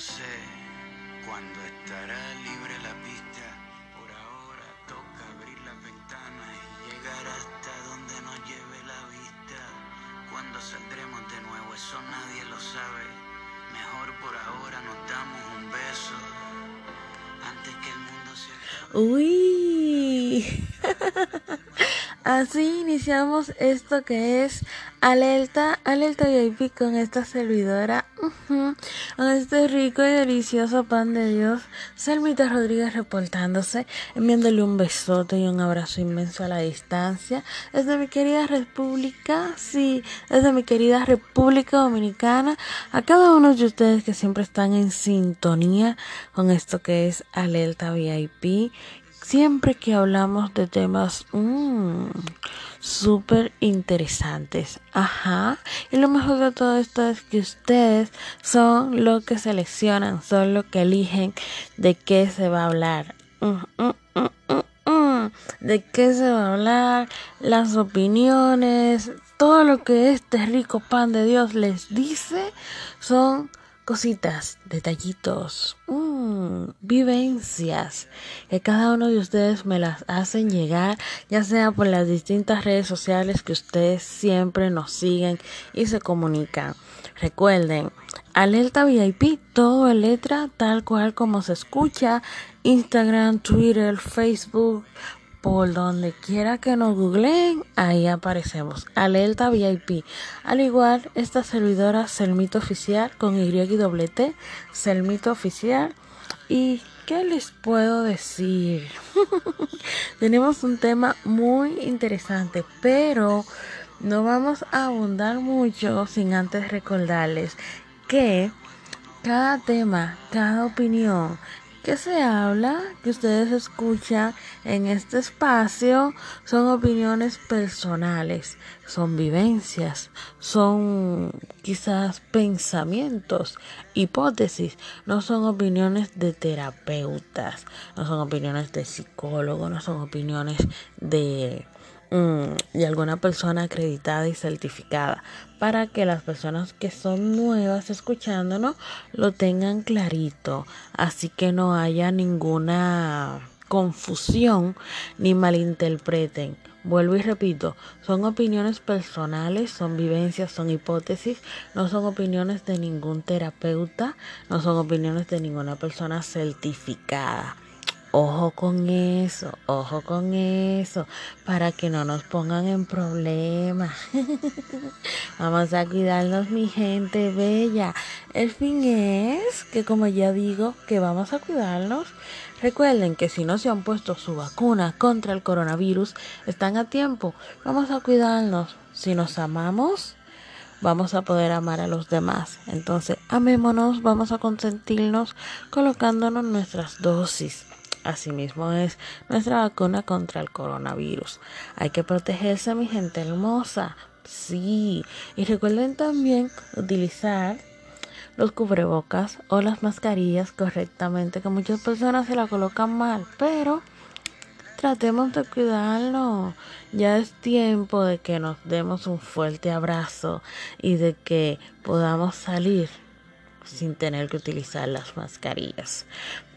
sé cuándo estará libre la pista. Por ahora toca abrir las ventanas y llegar hasta donde nos lleve la vista. Cuando saldremos de nuevo, eso nadie lo sabe. Mejor por ahora nos damos un beso antes que el mundo se acabe. Uy. Así iniciamos esto que es Alerta, Alerta VIP con esta servidora, ujú, con este rico y delicioso pan de Dios. Selmita Rodríguez reportándose, enviándole un besote y un abrazo inmenso a la distancia. Desde mi querida República, sí, desde mi querida República Dominicana, a cada uno de ustedes que siempre están en sintonía con esto que es Alerta VIP siempre que hablamos de temas mmm, súper interesantes. Ajá. Y lo mejor de todo esto es que ustedes son los que seleccionan, son los que eligen de qué se va a hablar. Mm, mm, mm, de qué se va a hablar, las opiniones, todo lo que este rico pan de Dios les dice son cositas, detallitos, mmm, vivencias que cada uno de ustedes me las hacen llegar, ya sea por las distintas redes sociales que ustedes siempre nos siguen y se comunican. Recuerden, alerta VIP, todo en letra, tal cual como se escucha, Instagram, Twitter, Facebook, por donde quiera que nos googleen, ahí aparecemos. Alerta VIP. Al igual, esta servidora Selmito Oficial con Y y doble T, Selmito Oficial. ¿Y qué les puedo decir? Tenemos un tema muy interesante, pero no vamos a abundar mucho sin antes recordarles que cada tema, cada opinión, que se habla, que ustedes escuchan en este espacio, son opiniones personales, son vivencias, son quizás pensamientos, hipótesis, no son opiniones de terapeutas, no son opiniones de psicólogos, no son opiniones de de alguna persona acreditada y certificada para que las personas que son nuevas escuchándonos lo tengan clarito así que no haya ninguna confusión ni malinterpreten. Vuelvo y repito son opiniones personales son vivencias son hipótesis no son opiniones de ningún terapeuta no son opiniones de ninguna persona certificada Ojo con eso, ojo con eso, para que no nos pongan en problemas. Vamos a cuidarnos, mi gente bella. El fin es que, como ya digo, que vamos a cuidarnos. Recuerden que si no se han puesto su vacuna contra el coronavirus, están a tiempo. Vamos a cuidarnos. Si nos amamos, vamos a poder amar a los demás. Entonces, amémonos, vamos a consentirnos colocándonos nuestras dosis. Asimismo es nuestra vacuna contra el coronavirus. Hay que protegerse, mi gente hermosa. Sí. Y recuerden también utilizar los cubrebocas o las mascarillas correctamente, que muchas personas se la colocan mal, pero tratemos de cuidarlo. Ya es tiempo de que nos demos un fuerte abrazo y de que podamos salir sin tener que utilizar las mascarillas.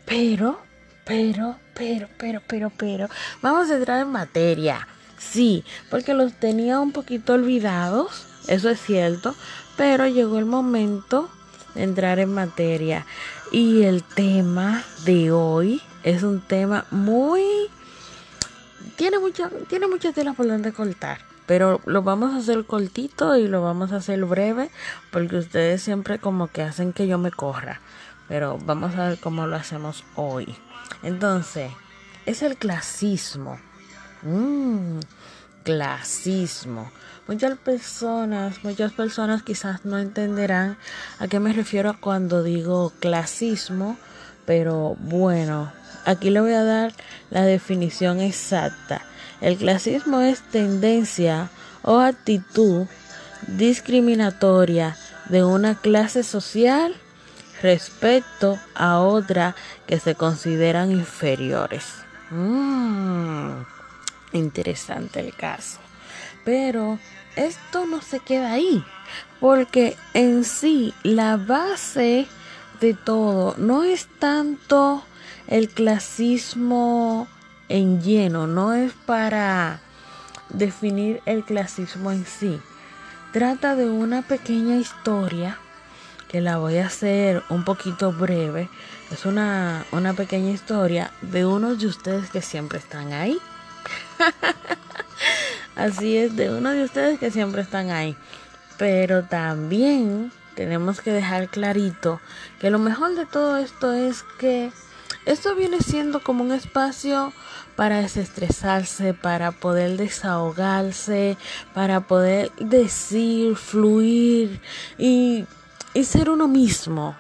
Pero pero, pero, pero, pero, pero, vamos a entrar en materia. Sí, porque los tenía un poquito olvidados, eso es cierto, pero llegó el momento de entrar en materia. Y el tema de hoy es un tema muy... Tiene mucha, tiene mucha tela por donde cortar, pero lo vamos a hacer cortito y lo vamos a hacer breve, porque ustedes siempre como que hacen que yo me corra. Pero vamos a ver cómo lo hacemos hoy. Entonces, es el clasismo. Mmm, clasismo. Muchas personas, muchas personas quizás no entenderán a qué me refiero cuando digo clasismo, pero bueno, aquí le voy a dar la definición exacta. El clasismo es tendencia o actitud discriminatoria de una clase social respecto a otra que se consideran inferiores. Mm, interesante el caso. Pero esto no se queda ahí, porque en sí la base de todo. No es tanto el clasismo en lleno, no es para definir el clasismo en sí. Trata de una pequeña historia que la voy a hacer un poquito breve. Es una, una pequeña historia de unos de ustedes que siempre están ahí. Así es, de uno de ustedes que siempre están ahí. Pero también tenemos que dejar clarito que lo mejor de todo esto es que esto viene siendo como un espacio para desestresarse, para poder desahogarse, para poder decir, fluir y, y ser uno mismo.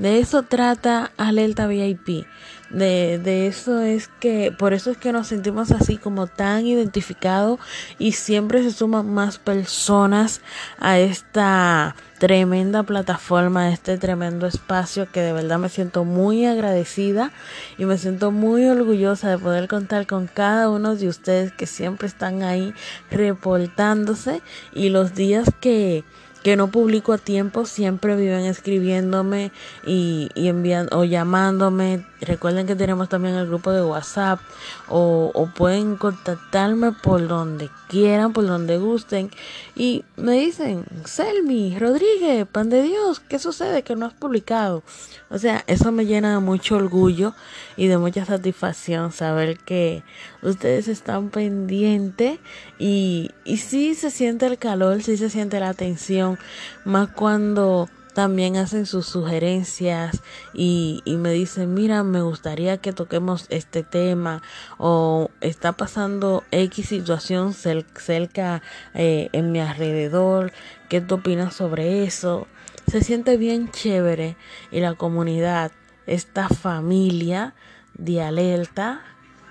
De eso trata Alerta VIP. De, de, eso es que, por eso es que nos sentimos así como tan identificados y siempre se suman más personas a esta tremenda plataforma, a este tremendo espacio que de verdad me siento muy agradecida y me siento muy orgullosa de poder contar con cada uno de ustedes que siempre están ahí reportándose y los días que que no publico a tiempo siempre viven escribiéndome y, y enviando o llamándome. Recuerden que tenemos también el grupo de WhatsApp o, o pueden contactarme por donde quieran, por donde gusten y me dicen, Selmi, Rodríguez, pan de Dios, ¿qué sucede que no has publicado? O sea, eso me llena de mucho orgullo y de mucha satisfacción saber que ustedes están pendientes y, y sí se siente el calor, sí se siente la atención, más cuando también hacen sus sugerencias y, y, me dicen, mira, me gustaría que toquemos este tema o está pasando X situación cerca eh, en mi alrededor, ¿qué tú opinas sobre eso? Se siente bien chévere y la comunidad, esta familia de alerta,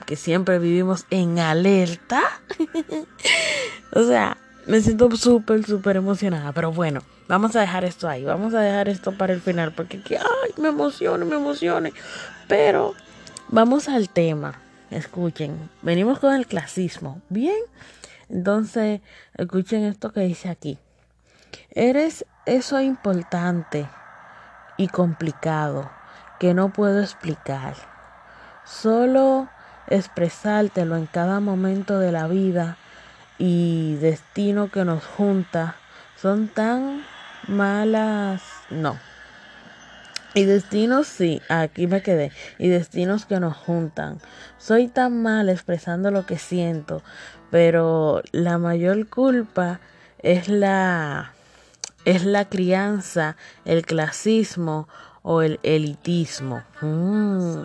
que siempre vivimos en alerta, o sea, me siento súper, súper emocionada, pero bueno. Vamos a dejar esto ahí, vamos a dejar esto para el final, porque que, ay, me emociona, me emociona. Pero vamos al tema. Escuchen, venimos con el clasismo. Bien, entonces escuchen esto que dice aquí. Eres eso importante y complicado que no puedo explicar. Solo expresártelo en cada momento de la vida y destino que nos junta son tan malas, no. Y destinos, sí, aquí me quedé. Y destinos que nos juntan. Soy tan mal expresando lo que siento, pero la mayor culpa es la es la crianza, el clasismo o el elitismo. Mm,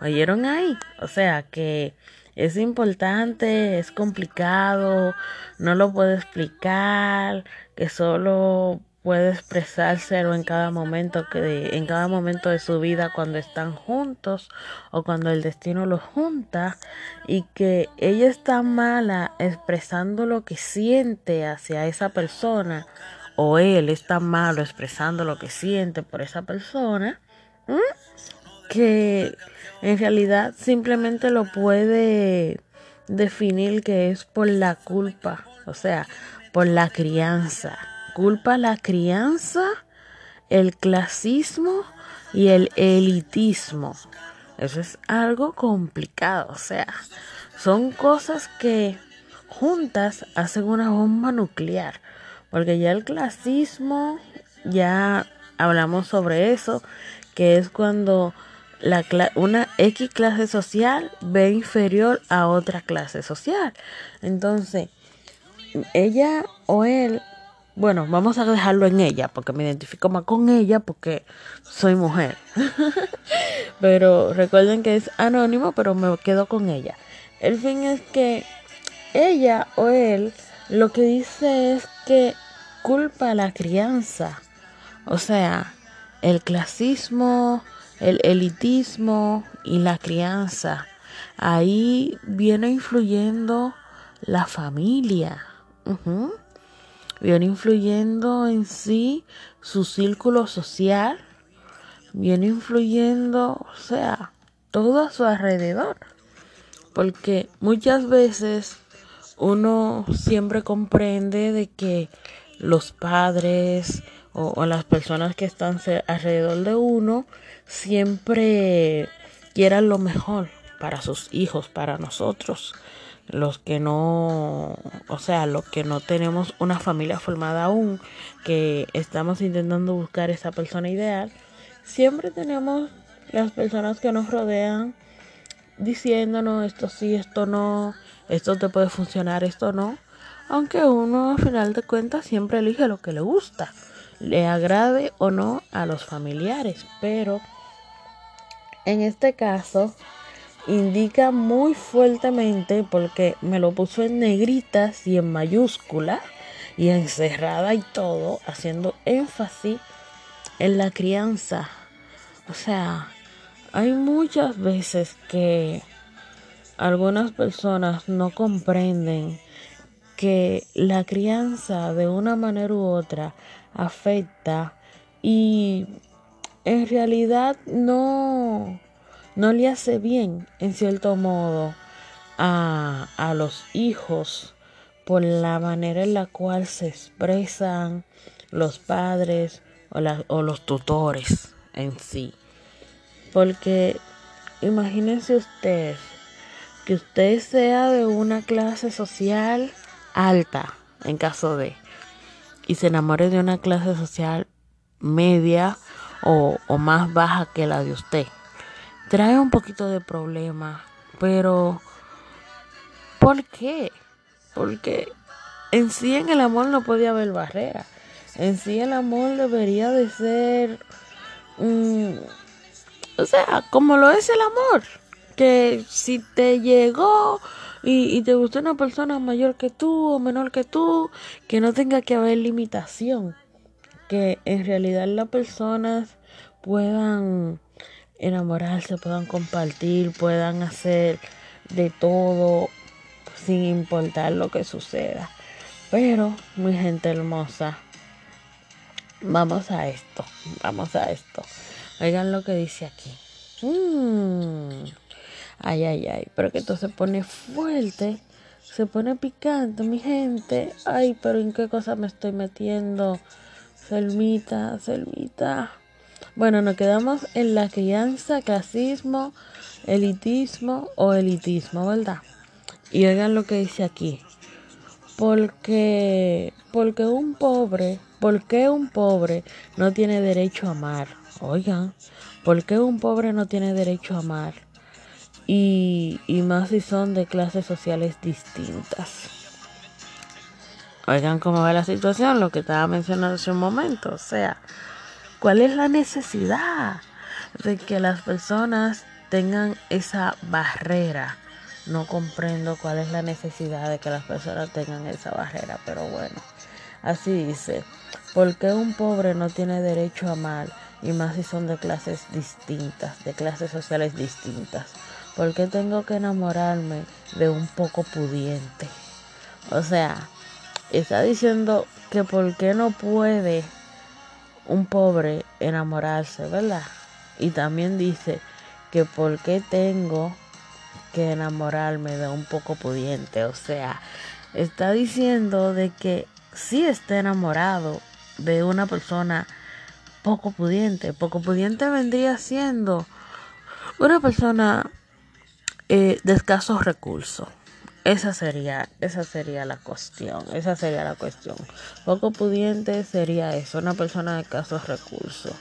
¿Oyeron ahí? O sea que es importante, es complicado, no lo puedo explicar, que solo puede expresárselo en cada momento que en cada momento de su vida cuando están juntos o cuando el destino los junta y que ella está mala expresando lo que siente hacia esa persona o él está malo expresando lo que siente por esa persona que en realidad simplemente lo puede definir que es por la culpa o sea por la crianza culpa la crianza, el clasismo y el elitismo. Eso es algo complicado, o sea, son cosas que juntas hacen una bomba nuclear, porque ya el clasismo, ya hablamos sobre eso, que es cuando la una X clase social ve inferior a otra clase social. Entonces, ella o él bueno, vamos a dejarlo en ella, porque me identifico más con ella, porque soy mujer. pero recuerden que es anónimo, pero me quedo con ella. El fin es que ella o él lo que dice es que culpa a la crianza. O sea, el clasismo, el elitismo y la crianza. Ahí viene influyendo la familia viene influyendo en sí su círculo social, viene influyendo, o sea, todo a su alrededor. Porque muchas veces uno siempre comprende de que los padres o, las personas que están alrededor de uno siempre quieran lo mejor para sus hijos, para nosotros, los que no, o sea, los que no tenemos una familia formada aún, que estamos intentando buscar esa persona ideal, siempre tenemos las personas que nos rodean diciéndonos esto sí, esto no, esto te puede funcionar, esto no. Aunque uno al final de cuentas siempre elige lo que le gusta, le agrade o no a los familiares. Pero en este caso indica muy fuertemente porque me lo puso en negritas y en mayúscula y encerrada y todo, haciendo énfasis en la crianza. O sea, hay muchas veces que algunas personas no comprenden que la crianza de una manera u otra afecta y en realidad no, no le hace bien en cierto modo a, a los hijos por la manera en la cual se expresan los padres o, o los tutores en sí. Porque imagínense ustedes que usted sea de una clase social alta, en caso de, y se enamore de una clase social media o, o más baja que la de usted. Trae un poquito de problema, pero ¿por qué? Porque en sí en el amor no puede haber barrera. En sí el amor debería de ser... o sea, como lo es el amor que si te llegó y, te gustó una persona mayor que tú o menor que tú, que no tenga que haber limitación, que en realidad las personas puedan enamorarse, puedan compartir, puedan hacer de todo sin importar lo que suceda. Pero, mi gente hermosa, vamos a esto, vamos a esto. Oigan lo que dice aquí. Mmm Ay, ay, ay. Pero que esto se pone fuerte. Se pone picante, mi gente. Ay, pero ¿en qué cosa me estoy metiendo? Selmita, Selmita. Bueno, nos quedamos en la crianza, clasismo, elitismo o elitismo, ¿verdad? Y oigan lo que dice aquí. Porque, porque un pobre, ¿por qué un pobre no tiene derecho a amar? Oigan, ¿por qué un pobre no tiene derecho a amar? y, más si son de clases sociales distintas. Oigan cómo va la situación, lo que estaba mencionando hace un momento. O sea, ¿cuál es la necesidad de que las personas tengan esa barrera? No comprendo cuál es la necesidad de que las personas tengan esa barrera, pero bueno, así dice. ¿Por qué un pobre no tiene derecho a amar? Y más si son de clases distintas, de clases sociales distintas. ¿Por qué tengo que enamorarme de un poco pudiente? O sea, está diciendo que por qué no puede un pobre enamorarse, ¿verdad? Y también dice que por qué tengo que enamorarme de un poco pudiente. O sea, está diciendo de que sí está enamorado de una persona poco pudiente. Poco pudiente vendría siendo una persona eh, de escasos recursos. Esa sería, esa sería la cuestión, esa sería la cuestión. Poco pudiente sería eso, una persona de escasos recursos.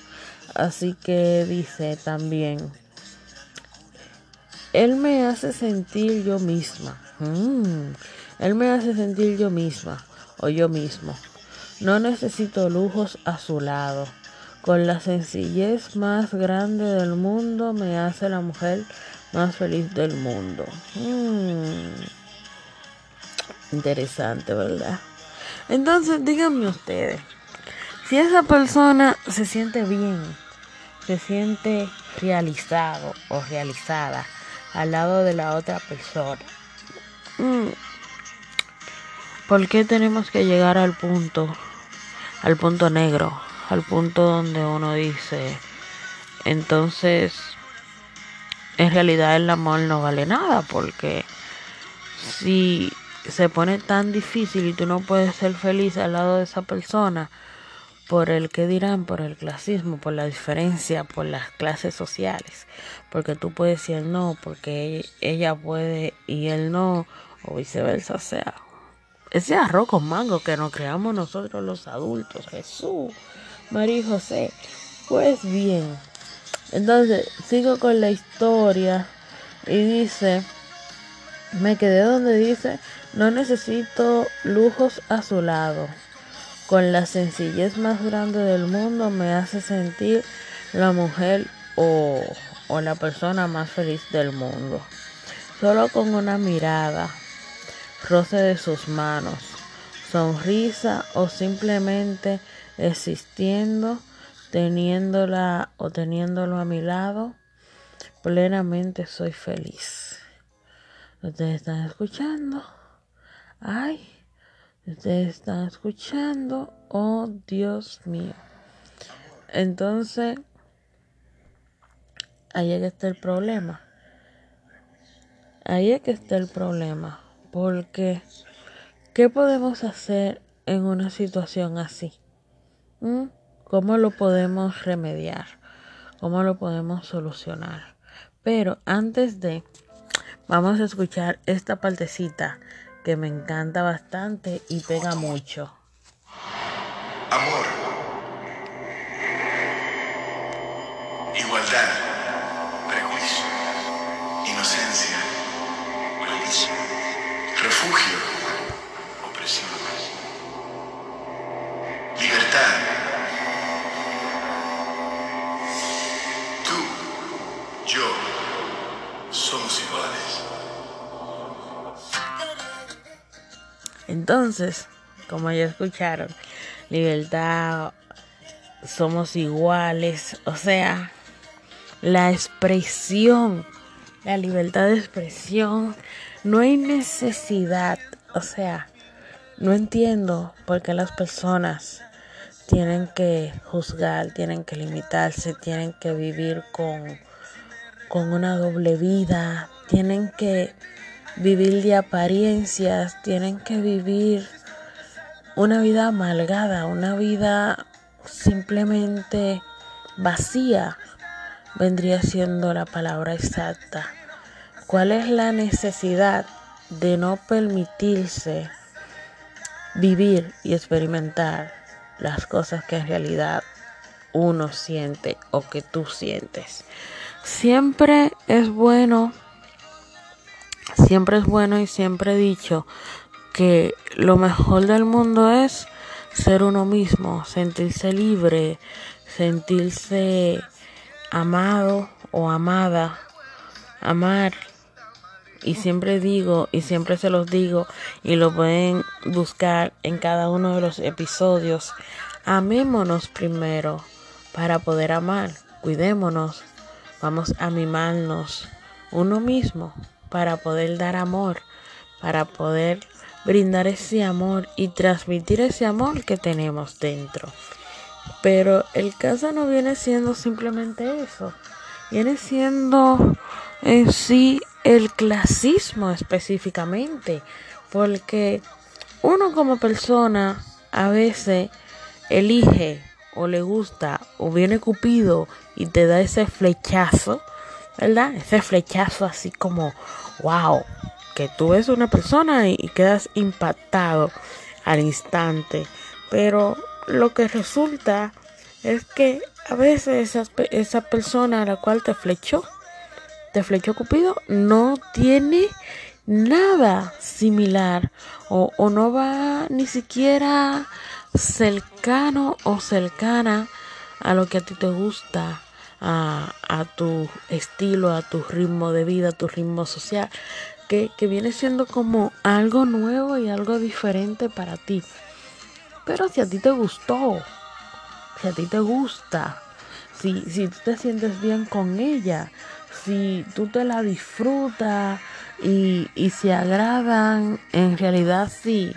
Así que dice también, él me hace sentir yo misma. Mm, él me hace sentir yo misma o yo mismo. No necesito lujos a su lado. Con la sencillez más grande del mundo me hace la mujer más feliz del mundo. Mm. Interesante, ¿verdad? Entonces, díganme ustedes, si esa persona se siente bien, se siente realizado o realizada al lado de la otra persona, mm, ¿por qué tenemos que llegar al punto, al punto negro, al punto donde uno dice, entonces en realidad el amor no vale nada porque si se pone tan difícil y tú no puedes ser feliz al lado de esa persona, por el que dirán, por el clasismo, por la diferencia, por las clases sociales. Porque tú puedes decir no, porque ella puede y él no, o viceversa. Sea, ese arroz con mango que nos creamos nosotros los adultos, Jesús, María y José. Pues bien, entonces sigo con la historia y dice, me quedé donde dice, no necesito lujos a su lado con la sencillez más grande del mundo me hace sentir la mujer o, o, la persona más feliz del mundo. Solo con una mirada, roce de sus manos, sonrisa o simplemente existiendo, teniéndola o teniéndolo a mi lado, plenamente soy feliz. ¿Ustedes están escuchando? Ay. Ustedes están escuchando. Oh Dios mío. Entonces, ahí es que está el problema. Ahí es que está el problema. Porque, ¿qué podemos hacer en una situación así? ¿Mm? ¿Cómo lo podemos remediar? ¿Cómo lo podemos solucionar? Pero antes de, vamos a escuchar esta partecita que me encanta bastante y pega mucho. Amor. Entonces, como ya escucharon, libertad, somos iguales, o sea, la expresión, la libertad de expresión, no hay necesidad, o sea, no entiendo por qué las personas tienen que juzgar, tienen que limitarse, tienen que vivir con, con una doble vida, tienen que vivir de apariencias, tienen que vivir una vida amalgada, una vida simplemente vacía, vendría siendo la palabra exacta. ¿Cuál es la necesidad de no permitirse vivir y experimentar las cosas que en realidad uno siente o que tú sientes? Siempre es bueno siempre es bueno y siempre he dicho que lo mejor del mundo es ser uno mismo, sentirse libre, sentirse amado o amada, amar. Y siempre digo, y siempre se los digo, y lo pueden buscar en cada uno de los episodios, amémonos primero para poder amar, cuidémonos, vamos a mimarnos uno mismo para poder dar amor, para poder brindar ese amor y transmitir ese amor que tenemos dentro. Pero el caso no viene siendo simplemente eso, viene siendo en sí el clasismo específicamente, porque uno como persona a veces elige o le gusta o viene cupido y te da ese flechazo, ¿verdad? Ese flechazo así como wow, que tú ves una persona y, quedas impactado al instante. Pero lo que resulta es que a veces esa, esa persona a la cual te flechó, te flechó Cupido, no tiene nada similar o, o, no va ni siquiera cercano o cercana a lo que a ti te gusta a, tu estilo, a tu ritmo de vida, a tu ritmo social, que, viene siendo como algo nuevo y algo diferente para ti. Pero si a ti te gustó, si a ti te gusta, si, si tú te sientes bien con ella, si tú te la disfrutas y, y se agradan, en realidad sí,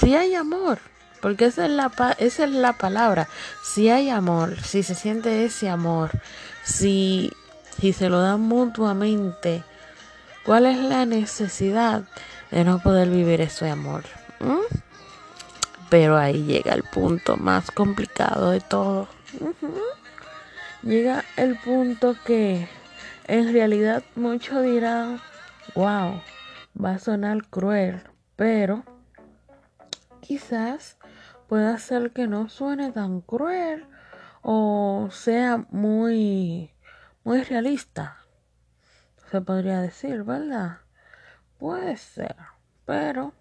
sí hay amor. Porque esa es la, esa es la palabra. Si hay amor, si se siente ese amor, si, si se lo dan mutuamente, ¿cuál es la necesidad de no poder vivir ese amor? ¿Mm? Pero ahí llega el punto más complicado de todo. Llega el punto que en realidad muchos dirán, wow, va a sonar cruel, pero quizás pueda ser que no suene tan cruel o sea muy muy realista se podría decir verdad puede ser pero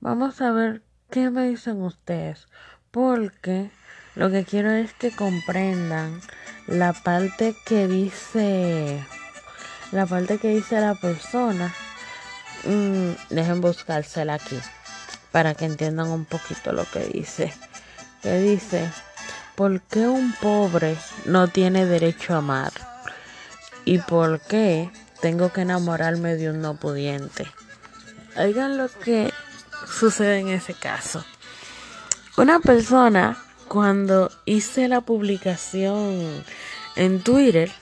vamos a ver qué me dicen ustedes porque lo que quiero es que comprendan la parte que dice la parte que dice la persona. Mm, dejen buscársela aquí para que entiendan un poquito lo que dice que dice ¿por qué un pobre no tiene derecho a amar? ¿Y por qué tengo que enamorarme de un no pudiente? Oigan lo que sucede en ese caso. Una persona, cuando hice la publicación en Twitter,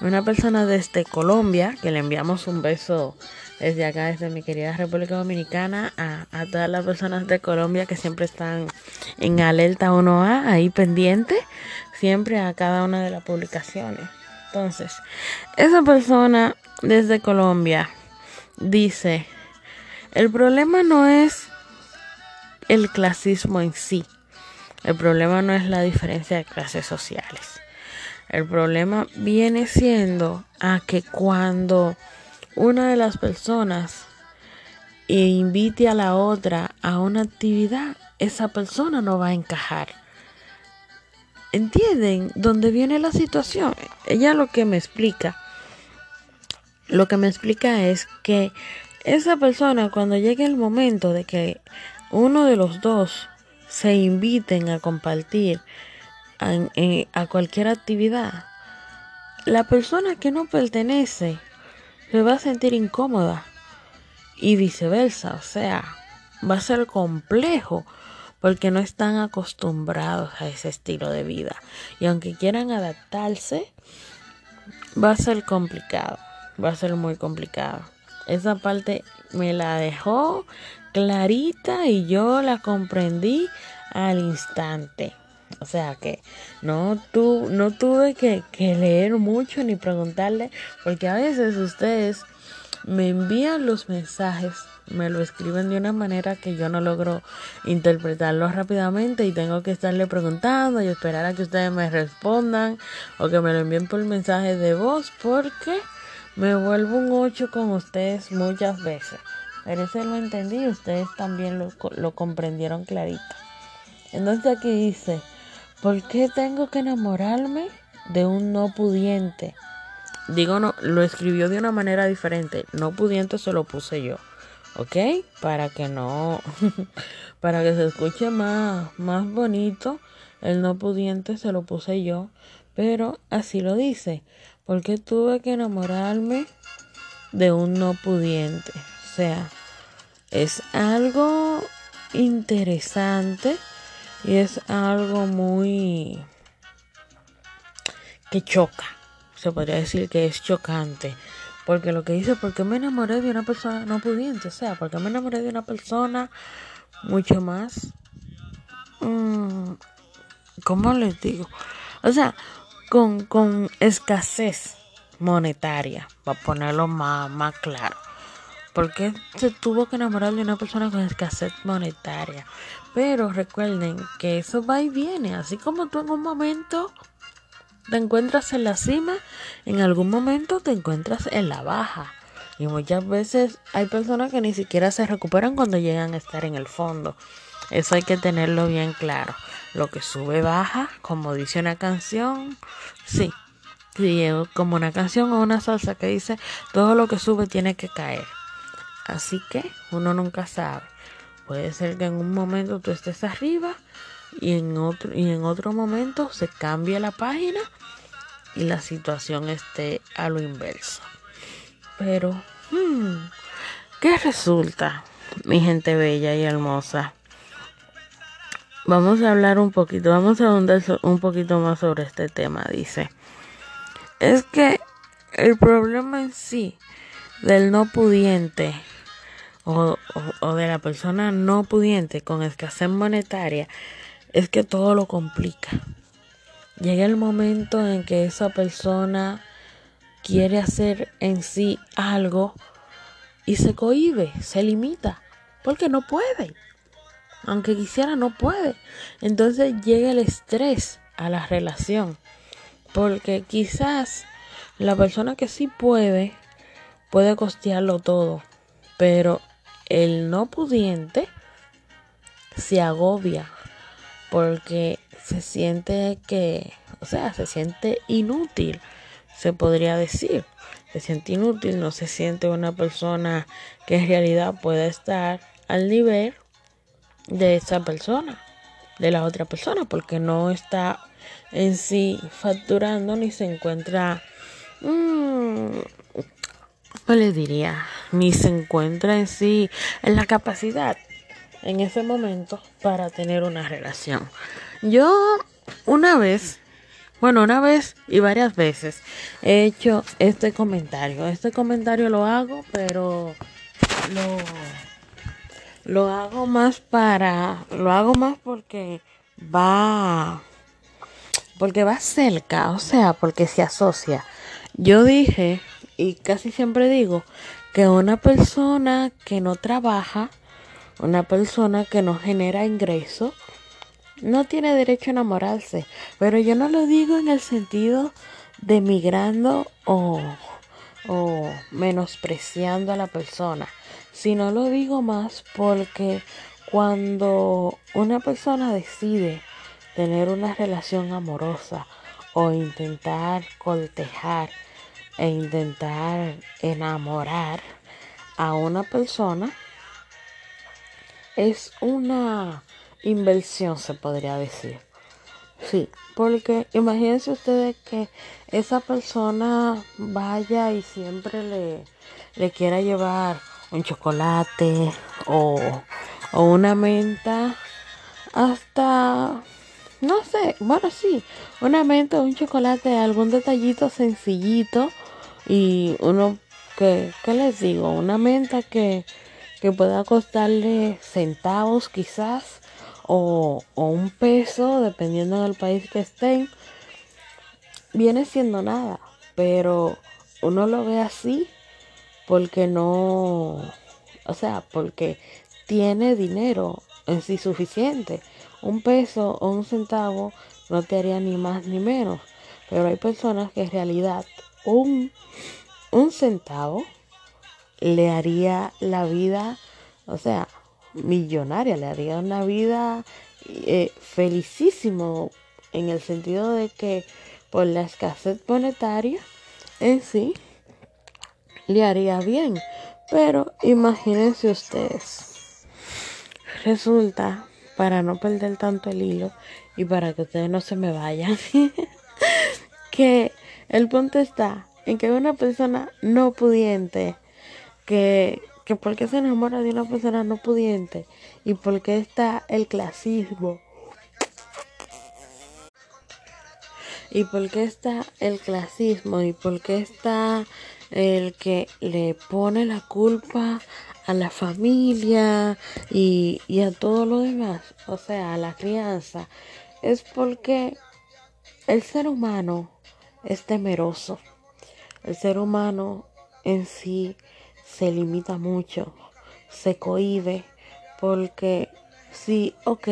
una persona desde Colombia, que le enviamos un beso desde acá, desde mi querida República Dominicana, a, todas las personas de Colombia que siempre están en alerta 1A, ahí pendiente, siempre a cada una de las publicaciones. Entonces, esa persona desde Colombia dice, el problema no es el clasismo en sí, el problema no es la diferencia de clases sociales. El problema viene siendo a que cuando una de las personas e invite a la otra a una actividad, esa persona no va a encajar. ¿Entienden dónde viene la situación? Ella lo que me explica, lo que me explica es que esa persona cuando llegue el momento de que uno de los dos se inviten a compartir a, a cualquier actividad, la persona que no pertenece se va a sentir incómoda y viceversa, o sea, va a ser complejo porque no están acostumbrados a ese estilo de vida y aunque quieran adaptarse, va a ser complicado, va a ser muy complicado. Esa parte me la dejó clarita y yo la comprendí al instante. O sea que no, tu, no tuve que, leer mucho ni preguntarle, porque a veces ustedes me envían los mensajes, me lo escriben de una manera que yo no logro interpretarlo rápidamente y tengo que estarle preguntando y esperar a que ustedes me respondan o que me lo envíen por mensaje de voz porque me vuelvo un 8 con ustedes muchas veces. Pero eso lo entendí ustedes también lo, lo comprendieron clarito. Entonces aquí dice, ¿Por qué tengo que enamorarme de un no pudiente? Digo, no, lo escribió de una manera diferente. No pudiente se lo puse yo. ¿Ok? Para que no, para que se escuche más, más bonito. El no pudiente se lo puse yo. Pero así lo dice. ¿Por qué tuve que enamorarme de un no pudiente? O sea, es algo interesante y es algo muy que choca. Se podría decir que es chocante. Porque lo que dice, porque me enamoré de una persona no pudiente, o sea, porque me enamoré de una persona mucho más, mm, ¿cómo les digo? O sea, con, con escasez monetaria, para ponerlo más, más claro. porque se tuvo que enamorar de una persona con escasez monetaria? Pero recuerden que eso va y viene. Así como tú en un momento te encuentras en la cima, en algún momento te encuentras en la baja. Y muchas veces hay personas que ni siquiera se recuperan cuando llegan a estar en el fondo. Eso hay que tenerlo bien claro. Lo que sube baja, como dice una canción, sí. Como una canción o una salsa que dice, todo lo que sube tiene que caer. Así que uno nunca sabe. Puede ser que en un momento tú estés arriba y en otro, y en otro momento se cambie la página y la situación esté a lo inverso. Pero, hmm, ¿qué resulta, mi gente bella y hermosa? Vamos a hablar un poquito, vamos a ahondar un poquito más sobre este tema, dice. Es que el problema en sí del no pudiente o, o de la persona no pudiente con escasez monetaria es que todo lo complica. Llega el momento en que esa persona quiere hacer en sí algo y se cohíbe, se limita, porque no puede. Aunque quisiera, no puede. Entonces llega el estrés a la relación, porque quizás la persona que sí puede, puede costearlo todo, pero el no pudiente se agobia porque se siente que, o sea, se siente inútil, se podría decir. Se siente inútil, no se siente una persona que en realidad pueda estar al nivel de esa persona, de la otra persona, porque no está en sí facturando ni se encuentra, mmm, ¿qué le diría? Ni se encuentra en sí en la capacidad en ese momento para tener una relación. Yo una vez, bueno, una vez y varias veces he hecho este comentario. Este comentario lo hago, pero lo, lo hago más para, lo hago más porque va, porque va cerca, o sea, porque se asocia. Yo dije, y casi siempre digo, que una persona que no trabaja, una persona que no genera ingresos, no tiene derecho a enamorarse. Pero yo no lo digo en el sentido de migrando o, o menospreciando a la persona, sino lo digo más porque cuando una persona decide tener una relación amorosa o intentar cortejar e intentar enamorar a una persona, es una inversión, se podría decir. Sí, porque imagínense ustedes que esa persona vaya y siempre le, le quiera llevar un chocolate o, o una menta hasta no sé, bueno sí, una menta, un chocolate, algún detallito sencillito y uno que, ¿qué les digo? Una menta que, que pueda costarle centavos quizás o, un peso, dependiendo del país que estén, viene siendo nada. Pero uno lo ve así porque no, o sea, porque tiene dinero en sí suficiente. Un peso o un centavo no te haría ni más ni menos. Pero hay personas que en realidad un, un centavo le haría la vida, o sea, millonaria, le haría una vida eh, felicísimo en el sentido de que por la escasez monetaria en sí le haría bien. Pero imagínense ustedes, resulta, para no perder tanto el hilo y para que ustedes no se me vayan, que el punto está en que una persona no pudiente que que por qué se enamora de una persona no pudiente y por qué está el clasismo. Y por qué está el clasismo y por qué está el que le pone la culpa a la familia y, y a todo lo demás, o sea, a la crianza, es porque el ser humano es temeroso. El ser humano en sí se limita mucho, se cohibe, porque sí, ok,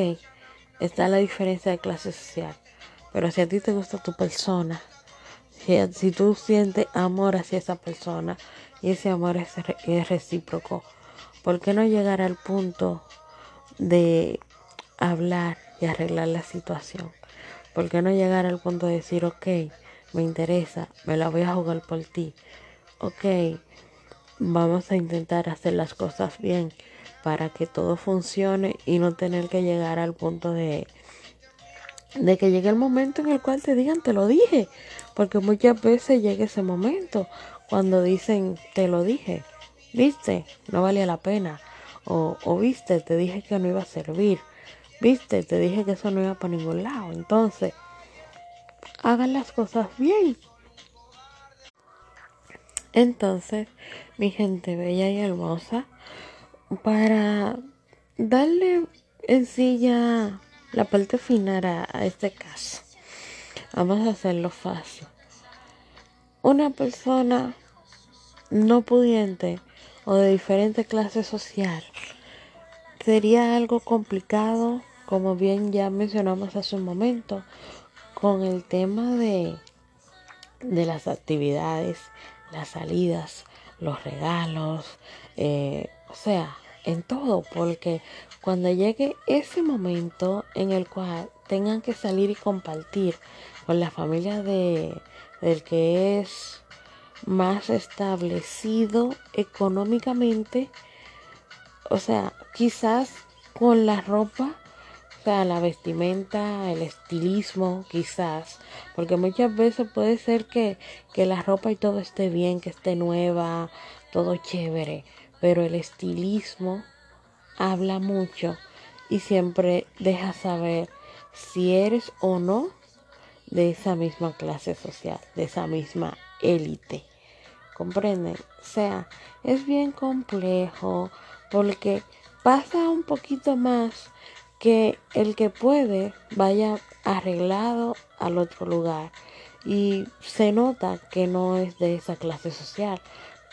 está la diferencia de clase social, pero si a ti te gusta tu persona, si, tú sientes amor hacia esa persona y ese amor es, es recíproco, ¿por qué no llegar al punto de hablar y arreglar la situación? ¿Por qué no llegar al punto de decir, ok, me interesa, me la voy a jugar por ti? Ok, vamos a intentar hacer las cosas bien para que todo funcione y no tener que llegar al punto de de que llegue el momento en el cual te digan te lo dije porque muchas veces llega ese momento cuando dicen te lo dije viste no valía la pena. O, o viste te dije que no iba a servir viste te dije que eso no iba para ningún lado entonces hagan las cosas bien entonces, mi gente bella y hermosa, para darle en sí ya la parte final a, a este caso, vamos a hacerlo fácil. Una persona no pudiente o de diferente clase social sería algo complicado, como bien ya mencionamos hace un momento, con el tema de, de las actividades, las salidas, los regalos, eh, o sea, en todo, porque cuando llegue ese momento en el cual tengan que salir y compartir con la familia de, del que es más establecido económicamente, o sea, quizás con la ropa, la vestimenta, el estilismo, quizás, porque muchas veces puede ser que, que la ropa y todo esté bien, que esté nueva, todo chévere, pero el estilismo habla mucho y siempre deja saber si eres o no de esa misma clase social, de esa misma élite. ¿Comprenden? O sea, es bien complejo porque pasa un poquito más que el que puede vaya arreglado al otro lugar y se nota que no es de esa clase social,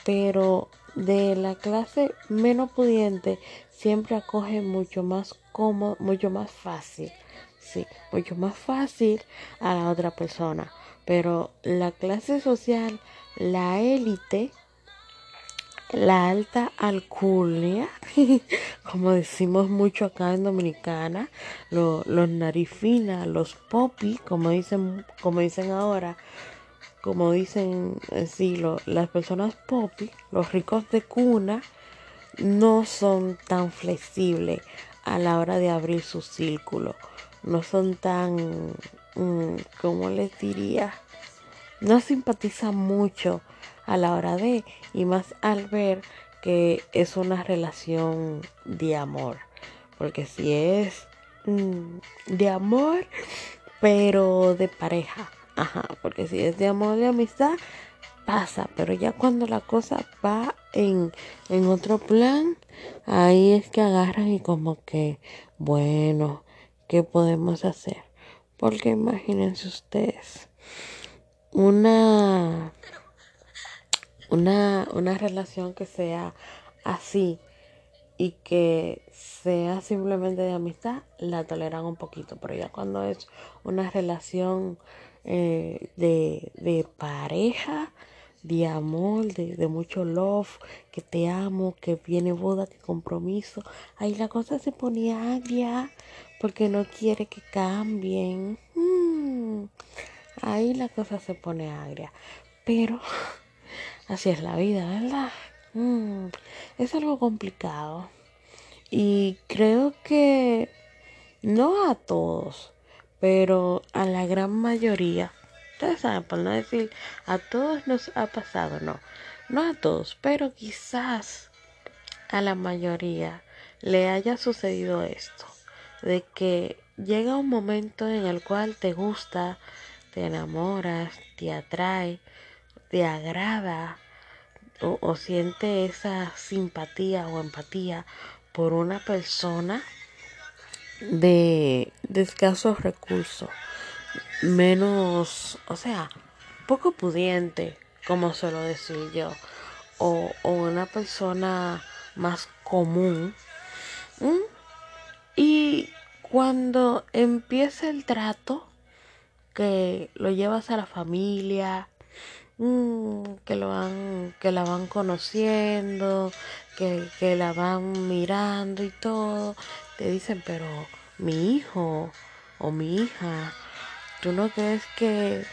pero de la clase menos pudiente siempre acoge mucho más cómodo, mucho más fácil, sí, mucho más fácil a la otra persona. Pero la clase social, la élite, la alta alcurnia, como decimos mucho acá en Dominicana, lo, los narifinas, los popis, como dicen, como dicen ahora, como dicen sí, lo, las personas popis, los ricos de cuna, no son tan flexibles a la hora de abrir su círculo, no son tan, mm, ¿cómo les diría? No simpatizan mucho a la hora de, y más al ver que es una relación de amor, porque si es mm, de amor, pero de pareja, ajá, porque si es de amor, de amistad, pasa, pero ya cuando la cosa va en, en otro plan, ahí es que agarran y como que, bueno, ¿qué podemos hacer? Porque imagínense ustedes, una una, una relación que sea así y que sea simplemente de amistad, la toleran un poquito, pero ya cuando es una relación eh, de, de, pareja, de amor, de, mucho love, que te amo, que viene boda, que compromiso, ahí la cosa se pone agria porque no quiere que cambien. Mm, ahí la cosa se pone agria, pero Así es la vida, ¿verdad? Mm, es algo complicado. Y creo que no a todos, pero a la gran mayoría. Ustedes saben, por no decir a todos nos ha pasado, no. No a todos, pero quizás a la mayoría le haya sucedido esto. De que llega un momento en el cual te gusta, te enamoras, te atrae te agrada o, siente esa simpatía o empatía por una persona de, escasos recursos, menos, o sea, poco pudiente, como suelo decir yo, o, una persona más común. Y cuando empieza el trato, que lo llevas a la familia, que lo van, que la van conociendo, que, que la van mirando y todo, te dicen, pero mi hijo o mi hija, ¿tú no crees que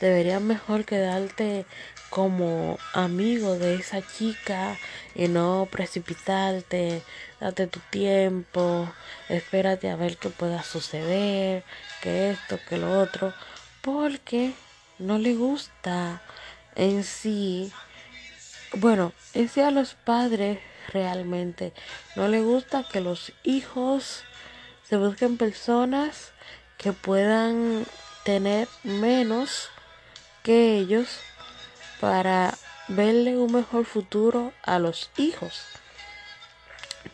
deberías mejor quedarte como amigo de esa chica y no precipitarte, date tu tiempo, espérate a ver qué pueda suceder, que esto, que lo otro, porque no le gusta en sí, bueno, en sí a los padres realmente no le gusta que los hijos se busquen personas que puedan tener menos que ellos para verle un mejor futuro a los hijos.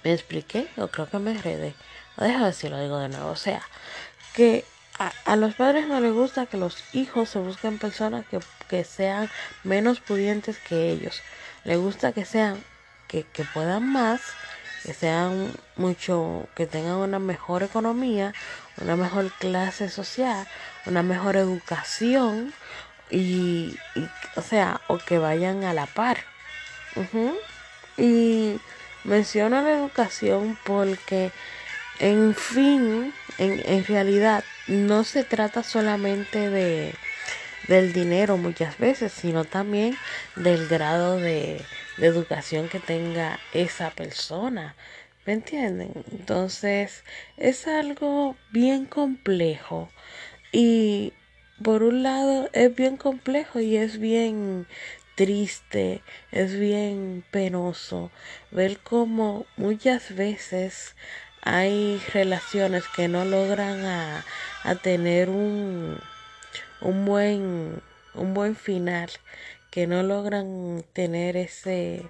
¿Me expliqué? O creo que me enredé. Déjame si lo digo de nuevo. O sea, que a, los padres no les gusta que los hijos se busquen personas que, que sean menos pudientes que ellos. Les gusta que sean, que, que puedan más, que sean mucho, que tengan una mejor economía, una mejor clase social, una mejor educación y, o sea, o que vayan a la par. Uh-huh. Y menciono la educación porque, en fin, en, en realidad no se trata solamente de del dinero muchas veces, sino también del grado de, educación que tenga esa persona. ¿Me entienden? Entonces es algo bien complejo y por un lado es bien complejo y es bien triste, es bien penoso ver cómo muchas veces hay relaciones que no logran a, a tener un, un buen un buen final que no logran tener ese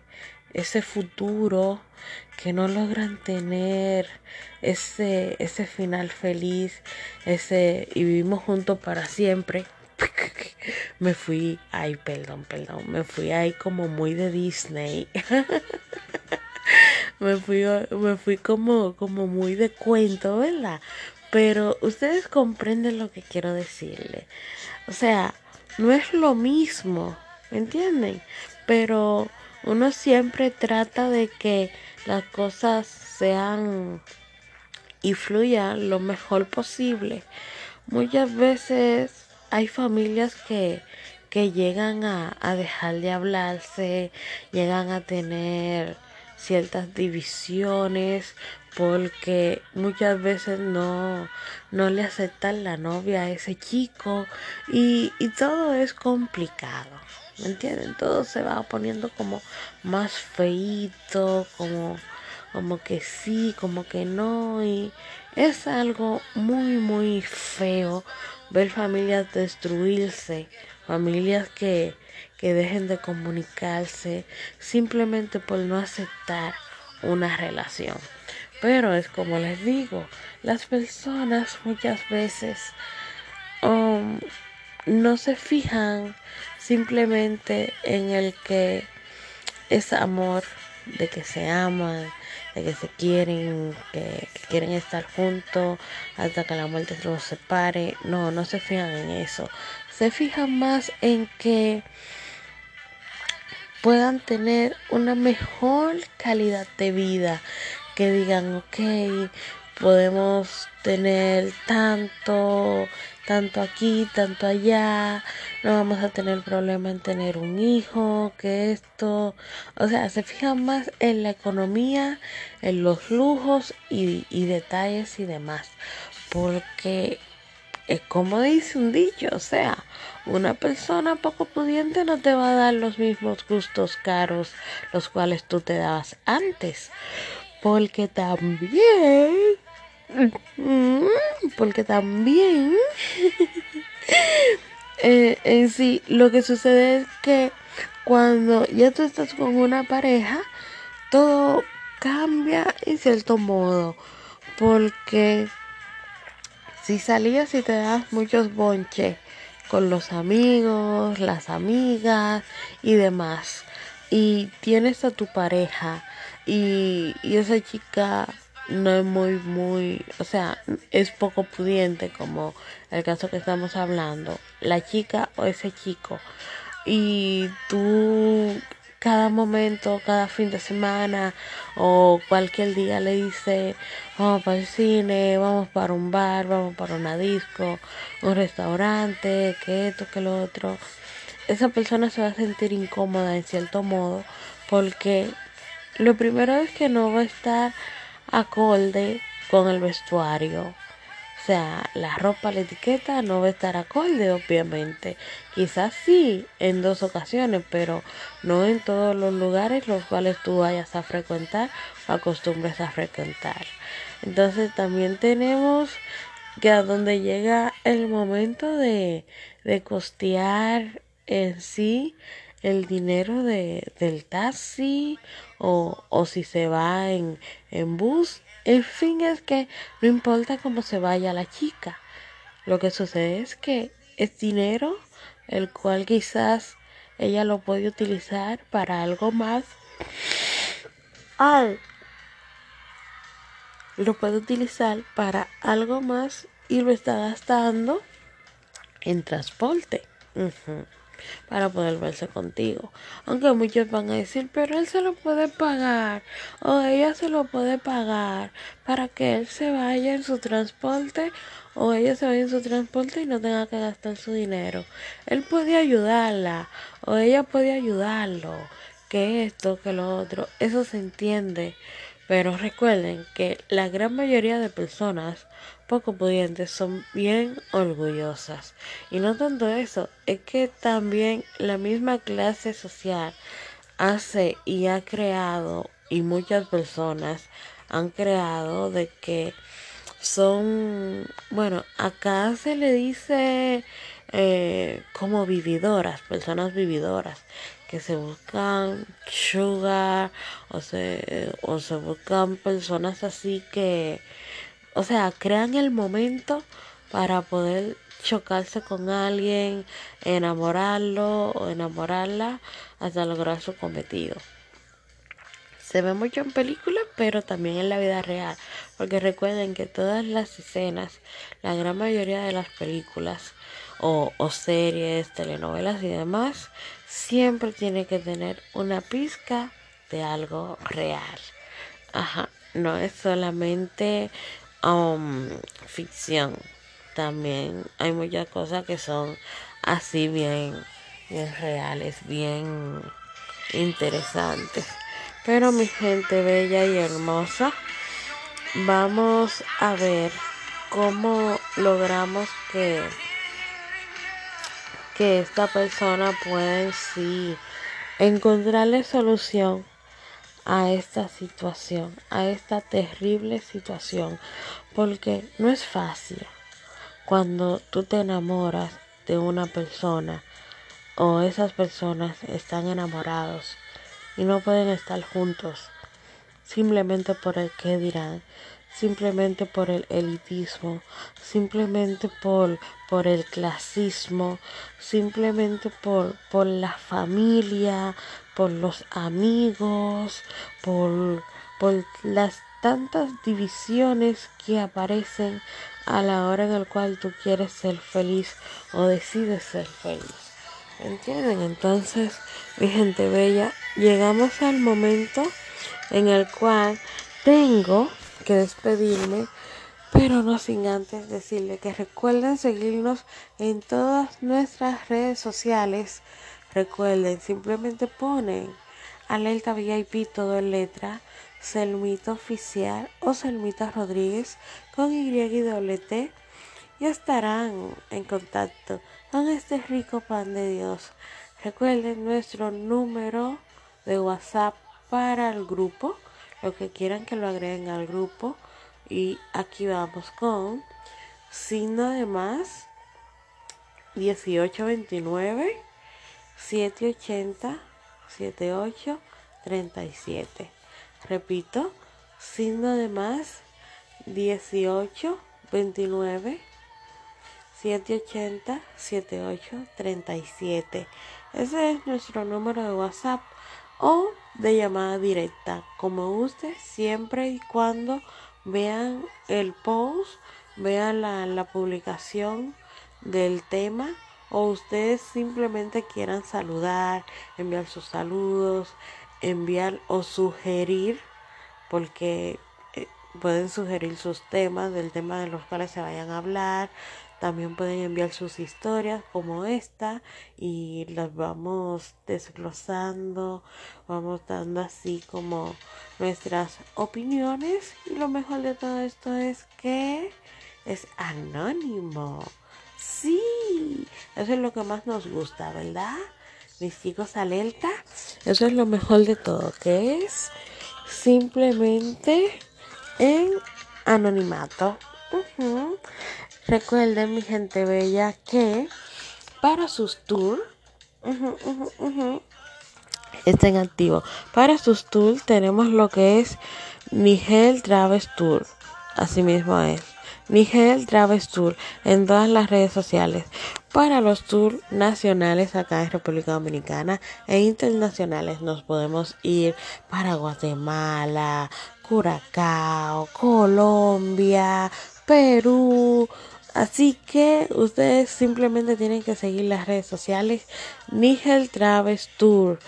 ese futuro que no logran tener ese ese final feliz ese y vivimos juntos para siempre. Me fui ay perdón perdón me fui ahí como muy de Disney. Me fui me fui como como muy de cuento verdad pero ustedes comprenden lo que quiero decirle o sea no es lo mismo ¿me entienden? pero uno siempre trata de que las cosas sean y fluyan lo mejor posible. Muchas veces hay familias que, que llegan a, a, dejar de hablarse, llegan a tener ciertas divisiones porque muchas veces no, no le aceptan la novia a ese chico y, y todo es complicado. ¿Me entienden? Todo se va poniendo como más feito, como, como que sí, como que no. Y es algo muy, muy feo ver familias destruirse, familias que, que dejen de comunicarse simplemente por no aceptar una relación. Pero es como les digo, las personas muchas veces um, no se fijan simplemente en el que es amor, de que se aman, de que se quieren, que, que, quieren estar juntos hasta que la muerte los separe. No, no se fijan en eso. Se fijan más en que puedan tener una mejor calidad de vida. Que digan, ok, podemos tener tanto tanto aquí, tanto allá, no vamos a tener problema en tener un hijo, que esto, o sea, se fijan más en la economía, en los lujos y, y detalles y demás, porque es como dice un dicho, o sea, una persona poco pudiente no te va a dar los mismos gustos caros los cuales tú te dabas antes, porque también Mm, porque también eh, en sí lo que sucede es que cuando ya tú estás con una pareja, todo cambia en cierto modo. Porque si salías y te das muchos bonches con los amigos, las amigas y demás, y tienes a tu pareja y, y esa chica no es muy, muy, o sea, es poco pudiente como el caso que estamos hablando, la chica o ese chico. Y tú cada momento, cada fin de semana o cualquier día le dice, vamos para el cine, vamos para un bar, vamos para una disco, un restaurante, que esto, que lo otro. Esa persona se va a sentir incómoda en cierto modo porque lo primero es que no va a estar acorde con el vestuario. O sea, la ropa, la etiqueta no va a estar acorde, obviamente. Quizás sí en dos ocasiones, pero no en todos los lugares los cuales tú vayas a frecuentar o acostumbres a frecuentar. Entonces también tenemos que a donde llega el momento de, de costear en sí el dinero de, del taxi o, o si se va en, en bus. El fin es que no importa cómo se vaya la chica. Lo que sucede es que es dinero el cual quizás ella lo puede utilizar para algo más. Ay, lo puede utilizar para algo más y lo está gastando en transporte. Para poder verse contigo. Aunque muchos van a decir, pero él se lo puede pagar o ella se lo puede pagar para que él se vaya en su transporte o ella se vaya en su transporte y no tenga que gastar su dinero. Él puede ayudarla o ella puede ayudarlo. Que esto, que lo otro. Eso se entiende. Pero recuerden que la gran mayoría de personas poco pudientes son bien orgullosas. Y no tanto eso, es que también la misma clase social hace y ha creado, y muchas personas han creado de que son, bueno, acá se le dice eh, como vividoras, personas vividoras que se buscan sugar o se, o se buscan personas así que, o sea, crean el momento para poder chocarse con alguien, enamorarlo o enamorarla hasta lograr su cometido. Se ve mucho en películas, pero también en la vida real. Porque recuerden que todas las escenas, la gran mayoría de las películas o, series, telenovelas y demás, siempre tiene que tener una pizca de algo real. Ajá, no es solamente um, ficción. También hay muchas cosas que son así bien, bien reales, bien interesantes. Pero mi gente bella y hermosa, vamos a ver cómo logramos que que esta persona pueda en sí encontrarle solución a esta situación, a esta terrible situación, porque no es fácil cuando tú te enamoras de una persona o esas personas están enamorados y no pueden estar juntos simplemente por el que dirán, simplemente por el elitismo, simplemente por, por el clasismo, simplemente por, por la familia, por los amigos, por, por las tantas divisiones que aparecen a la hora en la cual tú quieres ser feliz o decides ser feliz. ¿Entienden? Entonces, mi gente bella, llegamos al momento en el cual tengo que despedirme, pero no sin antes decirle que recuerden seguirnos en todas nuestras redes sociales. Recuerden, simplemente ponen alerta VIP todo en letra, Selmita Oficial o Selmita Rodríguez con Y y doble y estarán en contacto con este rico pan de Dios. Recuerden nuestro número de WhatsApp para el grupo, lo que quieran que lo agreguen al grupo. Y aquí vamos con signo de más 1829 780 78 37. Repito, signo de más 18 29 780 78 37. Ese es nuestro número de WhatsApp o de llamada directa, como guste, siempre y cuando vean el post, vean la, la publicación del tema o ustedes simplemente quieran saludar, enviar sus saludos, enviar o sugerir, porque eh, pueden sugerir sus temas, del tema de los cuales se vayan a hablar, también pueden enviar sus historias como esta y las vamos desglosando, vamos dando así como nuestras opiniones y lo mejor de todo esto es que es anónimo. Sí, eso es lo que más nos gusta, ¿verdad? Mis chicos alerta, eso es lo mejor de todo, que es simplemente en anonimato. Uh -huh. Recuerden, mi gente bella, que para sus tours, estén activos. Para sus tours tenemos lo que es Nigel Traves Tour. Así mismo es. Nigel Traves Tour en todas las redes sociales. Para los tours nacionales acá en República Dominicana e internacionales nos podemos ir para Guatemala, Curacao, Colombia, Perú. Así que ustedes simplemente tienen que seguir las redes sociales Nigel Traves Tour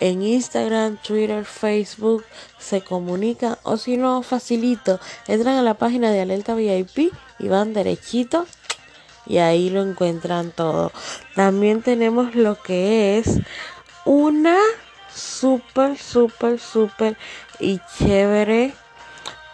en Instagram, Twitter, Facebook se comunican o si no, facilito, entran a la página de Alerta VIP y van derechito y ahí lo encuentran todo. También tenemos lo que es una súper, súper, súper y chévere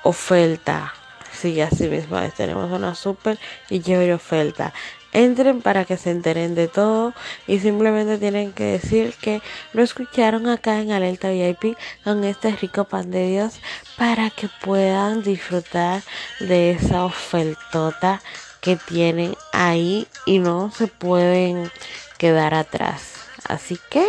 oferta. Sí, así mismo tenemos una súper y chévere oferta entren para que se enteren de todo y simplemente tienen que decir que lo escucharon acá en Alerta VIP con este rico pan de Dios para que puedan disfrutar de esa ofertota que tienen ahí y no se pueden quedar atrás. Así que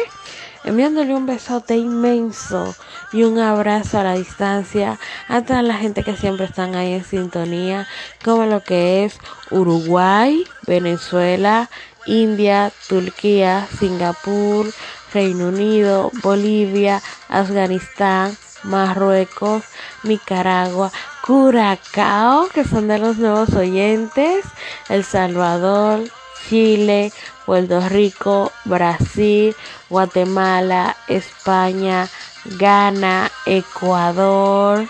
enviándole un besote inmenso y un abrazo a la distancia a toda la gente que siempre están ahí en sintonía, como lo que es Uruguay, Venezuela, India, Turquía, Singapur, Reino Unido, Bolivia, Afganistán, Marruecos, Nicaragua, Curacao, que son de los nuevos oyentes, El Salvador, Chile, Puerto Rico, Brasil, Guatemala, España, Ghana, Ecuador,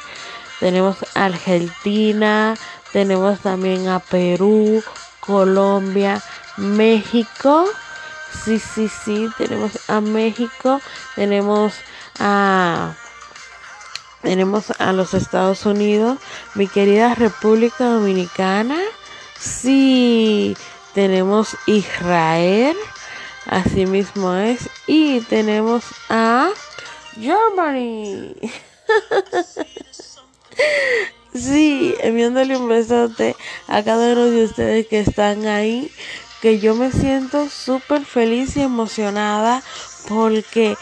tenemos Argentina, tenemos también a Perú, Colombia, México. Sí, sí, sí, tenemos a México, tenemos a tenemos a los Estados Unidos, mi querida República Dominicana. Sí, tenemos Israel, así mismo es, y tenemos a Germany. sí, enviándole un besote a cada uno de ustedes que están ahí, que yo me siento súper feliz y emocionada porque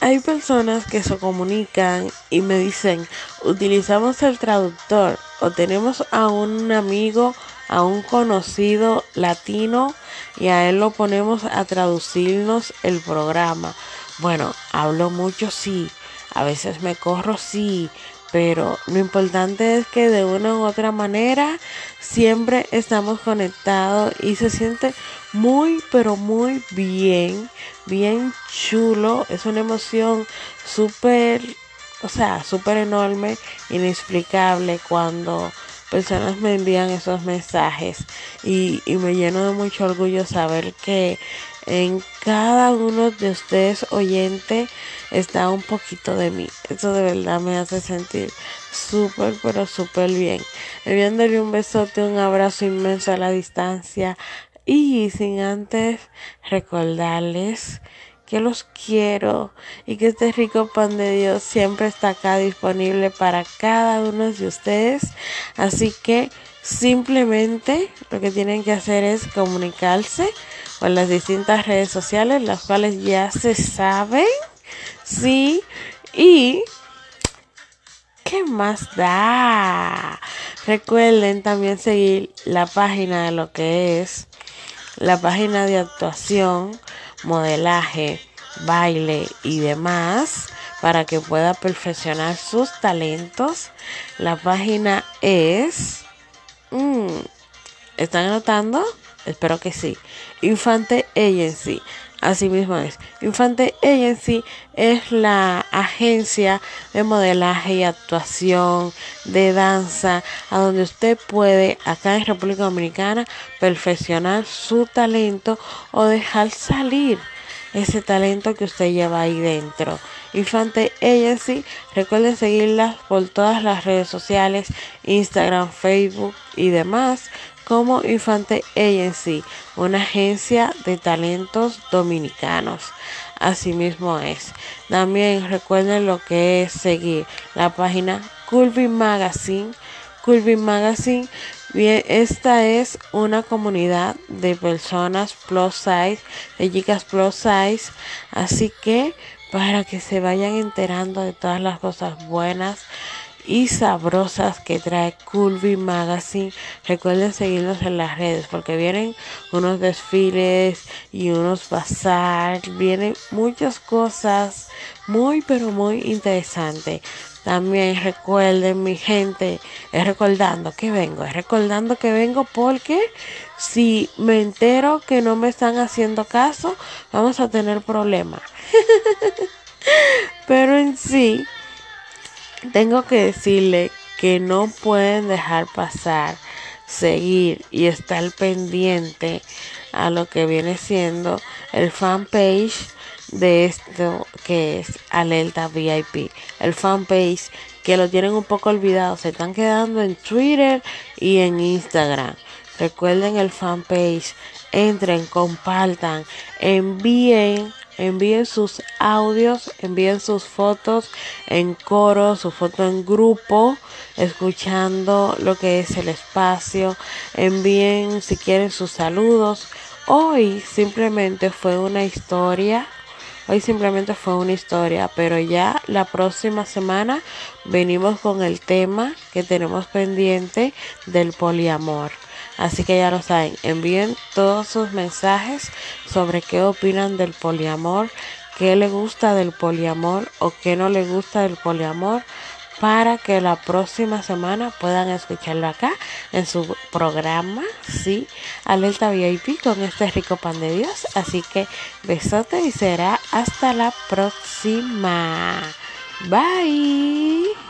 hay personas que se comunican y me dicen, utilizamos el traductor o tenemos a un amigo a un conocido latino y a él lo ponemos a traducirnos el programa. Bueno, hablo mucho, sí, a veces me corro, sí, pero lo importante es que de una u otra manera siempre estamos conectados y se siente muy, pero muy bien, bien chulo. Es una emoción súper, o sea, súper enorme, inexplicable cuando personas me envían esos mensajes y, me lleno de mucho orgullo saber que en cada uno de ustedes oyentes está un poquito de mí. Eso de verdad me hace sentir súper, pero súper bien. Enviándole un besote, un abrazo inmenso a la distancia y sin antes recordarles que los quiero y que este rico pan de Dios siempre está acá disponible para cada uno de ustedes. Así que simplemente lo que tienen que hacer es comunicarse con las distintas redes sociales, las cuales ya se saben. Sí, y ¿qué más da? Recuerden también seguir la página de lo que es la página de actuación modelaje, baile y demás para que pueda perfeccionar sus talentos. La página es... Mm, ¿Están anotando? Espero que sí. Infante Agency. Así mismo es. Infante Agency es la agencia de modelaje y actuación, de danza, a donde usted puede, acá en República Dominicana, perfeccionar su talento o dejar salir ese talento que usted lleva ahí dentro. Infante Agency, recuerden seguirlas por todas las redes sociales, Instagram, Facebook y demás como Infante Agency, una agencia de talentos dominicanos. Asimismo es. También recuerden lo que es seguir la página Culvin Magazine Curvy Magazine. Bien, esta es una comunidad de personas plus size, de chicas plus size. Así que para que se vayan enterando de todas las cosas buenas y sabrosas que trae Curvy Magazine. Recuerden seguirnos en las redes porque vienen unos desfiles y unos bazar, vienen muchas cosas muy pero muy interesantes. También recuerden mi gente, es recordando que vengo, es recordando que vengo porque si me entero que no me están haciendo caso, vamos a tener problemas. pero en sí, tengo que decirle que no pueden dejar pasar, seguir y estar pendiente a lo que viene siendo el fanpage de esto que es Alerta VIP. El fanpage que lo tienen un poco olvidado, se están quedando en Twitter y en Instagram. Recuerden el fanpage, entren, compartan, envíen envíen sus audios, envíen sus fotos en coro, su foto en grupo, escuchando lo que es el espacio, envíen si quieren sus saludos. Hoy simplemente fue una historia. Hoy simplemente fue una historia, pero ya la próxima semana venimos con el tema que tenemos pendiente del poliamor. Así que ya lo saben, envíen todos sus mensajes sobre qué opinan del poliamor, qué le gusta del poliamor o qué no le gusta del poliamor para que la próxima semana puedan escucharlo acá en su programa, sí, Alerta VIP con este rico pan de Dios. Así que besote y será hasta la próxima. Bye.